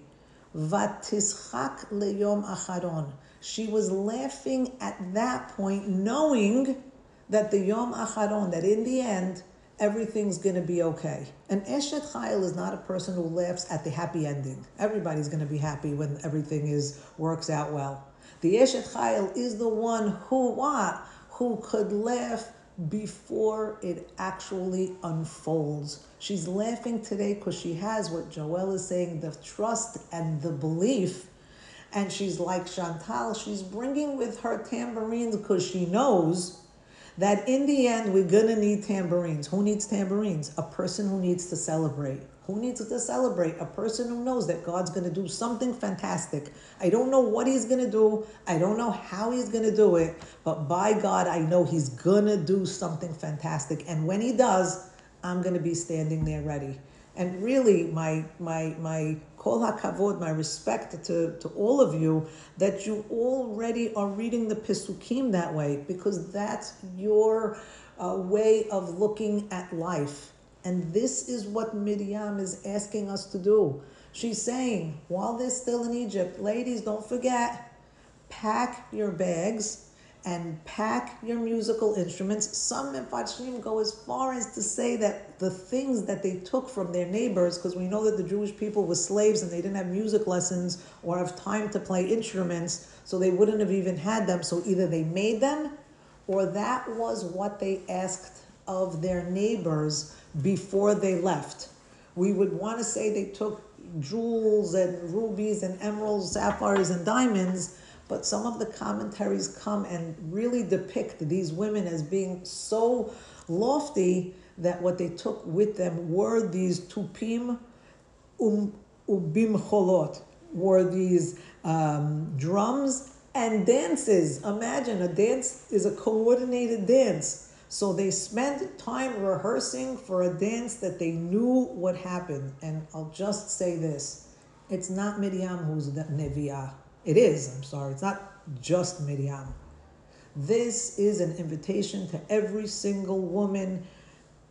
Vatischak leyom acharon. She was laughing at that point, knowing that the Yom Acharon, that in the end, everything's going to be okay. And Eshet Chayil is not a person who laughs at the happy ending. Everybody's going to be happy when everything is works out well. The Eshet Chayil is the one who what? Who could laugh before it actually unfolds. She's laughing today because she has what Joel is saying, the trust and the belief and she's like Chantal, she's bringing with her tambourines because she knows that in the end we're gonna need tambourines. Who needs tambourines? A person who needs to celebrate. Who needs to celebrate? A person who knows that God's gonna do something fantastic. I don't know what he's gonna do, I don't know how he's gonna do it, but by God, I know he's gonna do something fantastic. And when he does, I'm gonna be standing there ready. And really, my my my kol hakavod, my respect to, to all of you that you already are reading the Pisukim that way because that's your uh, way of looking at life. And this is what Miriam is asking us to do. She's saying, while they're still in Egypt, ladies, don't forget, pack your bags and pack your musical instruments. Some Mefarshim go as far as to say that the things that they took from their neighbors, because we know that the Jewish people were slaves and they didn't have music lessons or have time to play instruments, so they wouldn't have even had them. So either they made them or that was what they asked of their neighbors before they left. We would want to say they took jewels and rubies and emeralds, sapphires and diamonds, but some of the commentaries come and really depict these women as being so lofty that what they took with them were these tupim um, ubim cholot, were these um, drums and dances. Imagine a dance is a coordinated dance. So they spent time rehearsing for a dance that they knew what happened. And I'll just say this it's not Miriam who's the Nevi'ah. It is, I'm sorry, it's not just Miriam. This is an invitation to every single woman.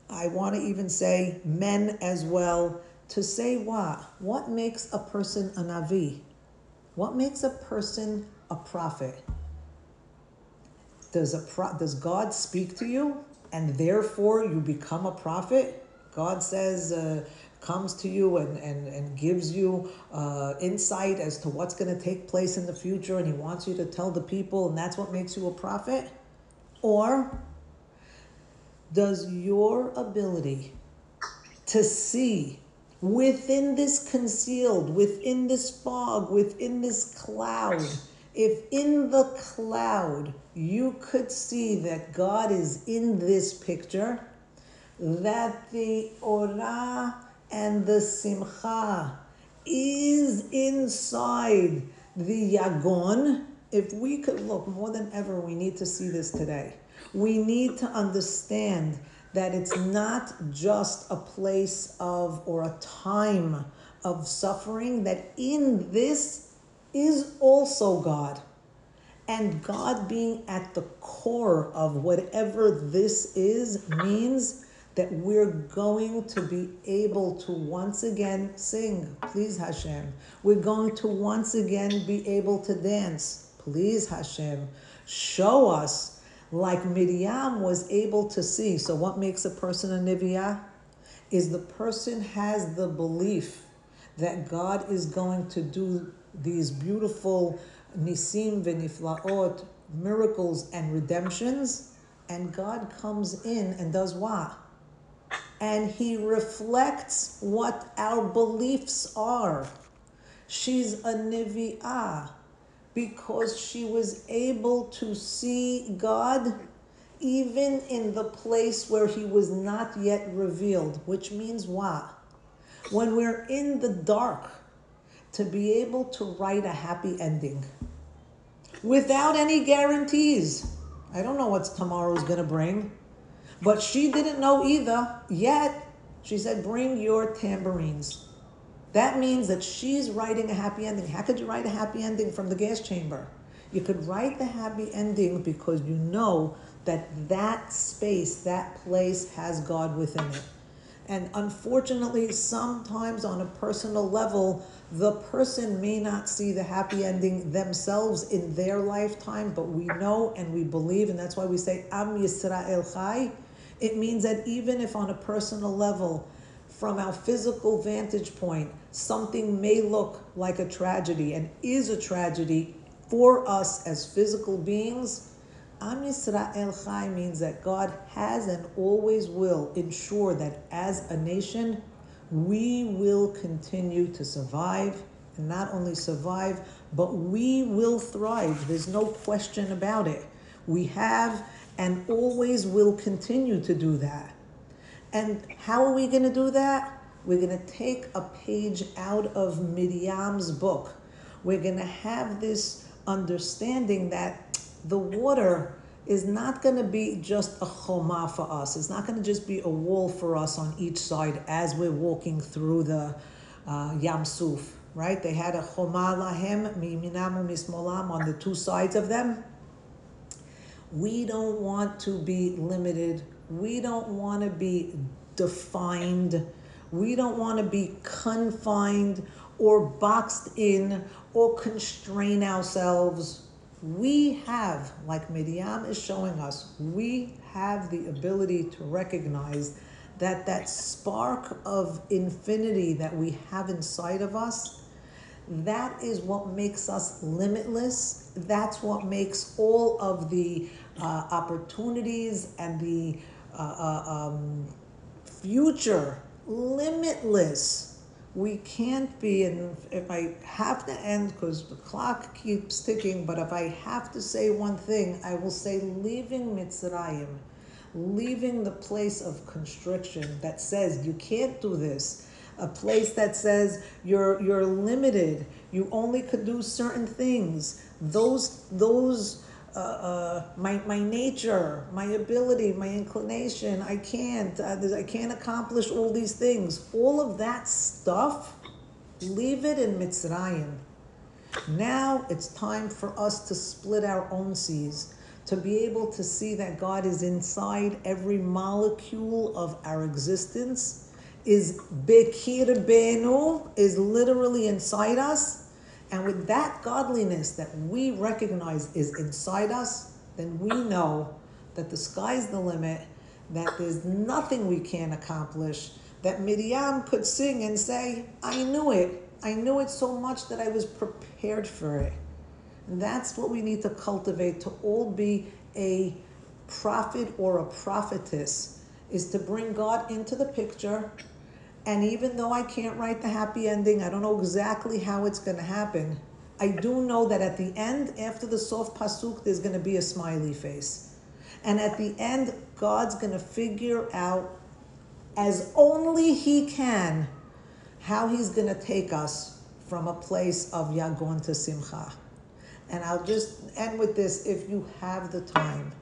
I want to even say men as well to say what? What makes a person a Navi? What makes a person a prophet? Does a pro- does God speak to you and therefore you become a prophet? God says, uh, comes to you and, and, and gives you uh, insight as to what's going to take place in the future, and He wants you to tell the people, and that's what makes you a prophet? Or does your ability to see within this concealed, within this fog, within this cloud, if in the cloud you could see that God is in this picture, that the orah and the simcha is inside the yagon. If we could look more than ever, we need to see this today. We need to understand that it's not just a place of or a time of suffering, that in this is also God. And God being at the core of whatever this is means that we're going to be able to once again sing, please Hashem. We're going to once again be able to dance, please Hashem. Show us like Miriam was able to see. So, what makes a person a Niviah? Is the person has the belief that God is going to do these beautiful nisim v'niflaot, miracles and redemptions, and God comes in and does what? And he reflects what our beliefs are. She's a Nivi'ah because she was able to see God even in the place where he was not yet revealed, which means what? When we're in the dark, to be able to write a happy ending without any guarantees. I don't know what tomorrow's going to bring. But she didn't know either, yet she said, Bring your tambourines. That means that she's writing a happy ending. How could you write a happy ending from the gas chamber? You could write the happy ending because you know that that space, that place has God within it. And unfortunately, sometimes on a personal level, the person may not see the happy ending themselves in their lifetime, but we know and we believe, and that's why we say Am Yisrael Chai. It means that even if on a personal level, from our physical vantage point, something may look like a tragedy and is a tragedy for us as physical beings, Am Yisrael Chai means that God has and always will ensure that as a nation, we will continue to survive, and not only survive, but we will thrive. There's no question about it. We have and always will continue to do that. And how are we going to do that? We're going to take a page out of Miriam's book. We're going to have this understanding that the water is not going to be just a choma for us. It's not going to just be a wall for us on each side as we're walking through the uh, Yam Suf, right? They had a choma lahem miminam mismolam on the two sides of them. We don't want to be limited. We don't want to be defined. We don't want to be confined or boxed in or constrain ourselves. We have, like Miriam is showing us, we have the ability to recognize that that spark of infinity that we have inside of us that is what makes us limitless. That's what makes all of the uh, opportunities and the uh, uh, um, future limitless. We can't be, and if I have to end because the clock keeps ticking, but if I have to say one thing, I will say leaving Mitzrayim, leaving the place of constriction that says you can't do this a place that says you're you're limited. You only could do certain things. Those those uh, uh, my my nature my ability my inclination i can't uh, i can't accomplish all these things. All of that stuff leave it in mitzrayim. Now it's time for us to split our own seas to be able to see that god is inside every molecule of our existence is Bekir Benu, is literally inside us. And with that godliness that we recognize is inside us, then we know that the sky's the limit, that there's nothing we can't accomplish, that Miriam could sing and say, I knew it. I knew it so much that I was prepared for it. And that's what we need to cultivate to all be a prophet or a prophetess, is to bring God into the picture and even though I can't write the happy ending, I don't know exactly how it's going to happen. I do know that at the end, after the sof pasuk, there's going to be a smiley face. And at the end, God's going to figure out, as only He can, how He's going to take us from a place of Yagon to Simcha. And I'll just end with this if you have the time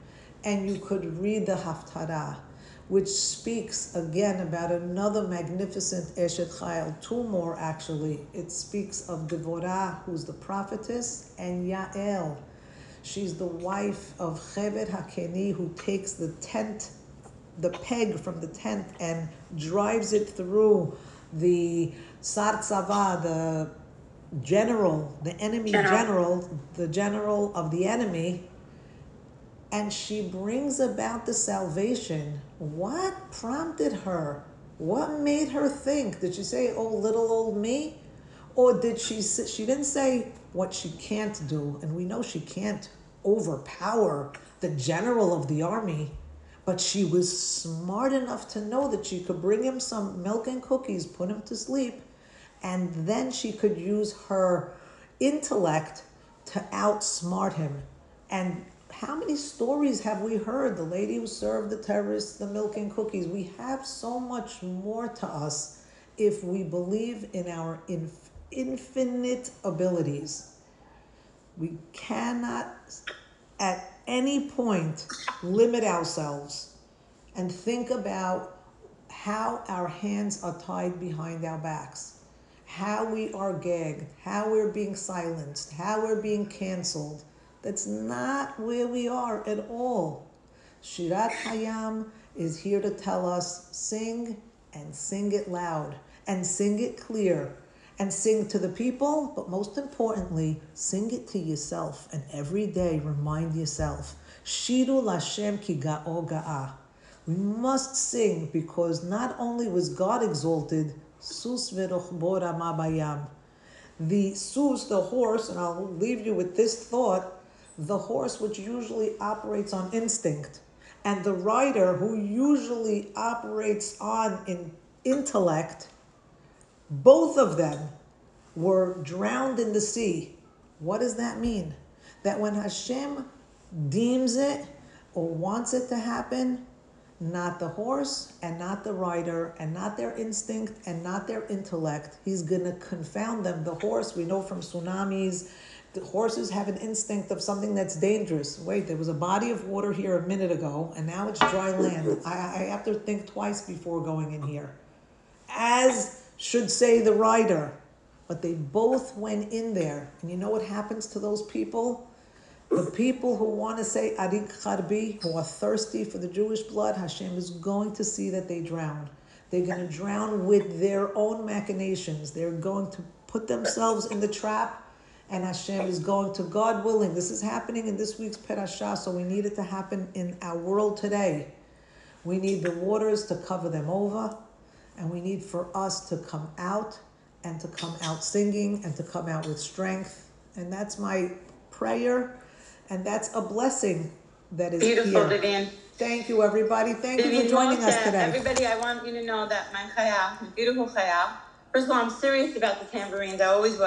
and you could read the Haftarah which speaks again about another magnificent Eshet Chayil, two more actually. It speaks of Devorah, who's the prophetess, and Yael. She's the wife of Chever Hakeni, who takes the tent, the peg from the tent, and drives it through the Sar Tzava, the general, the enemy general. general, the general of the enemy, and she brings about the salvation. What prompted her? What made her think? Did she say, "Oh, little old me," or did she? She didn't say what she can't do, and we know she can't overpower the general of the army. But she was smart enough to know that she could bring him some milk and cookies, put him to sleep, and then she could use her intellect to outsmart him. And how many stories have we heard? The lady who served the terrorists the milk and cookies. We have so much more to us if we believe in our inf- infinite abilities. We cannot at any point limit ourselves and think about how our hands are tied behind our backs, how we are gagged, how we're being silenced, how we're being canceled that's not where we are at all. Shirat Hayam is here to tell us sing and sing it loud and sing it clear and sing to the people, but most importantly, sing it to yourself and every day remind yourself. Shiru Lashem ki ga'o ga'a. We must sing because not only was God exalted, sus mabayam. The sus, the horse, and I'll leave you with this thought, the horse, which usually operates on instinct, and the rider, who usually operates on in intellect, both of them were drowned in the sea. What does that mean? That when Hashem deems it or wants it to happen, not the horse and not the rider and not their instinct and not their intellect, he's going to confound them. The horse, we know from tsunamis the horses have an instinct of something that's dangerous. Wait, there was a body of water here a minute ago, and now it's dry land. I, I have to think twice before going in here. As should say the rider. But they both went in there. And you know what happens to those people? The people who want to say Arik Harbi, who are thirsty for the Jewish blood, Hashem is going to see that they drown. They're going to drown with their own machinations. They're going to put themselves in the trap, and Hashem is going to, God willing, this is happening in this week's Perashah, so we need it to happen in our world today. We need the waters to cover them over, and we need for us to come out and to come out singing and to come out with strength. And that's my prayer, and that's a blessing that is Beautiful, here. Vivian. Thank you, everybody. Thank you for joining us today. Everybody, I want you to know that my chayal, my beautiful chayal. First of all, I'm serious about the tambourines. I always was.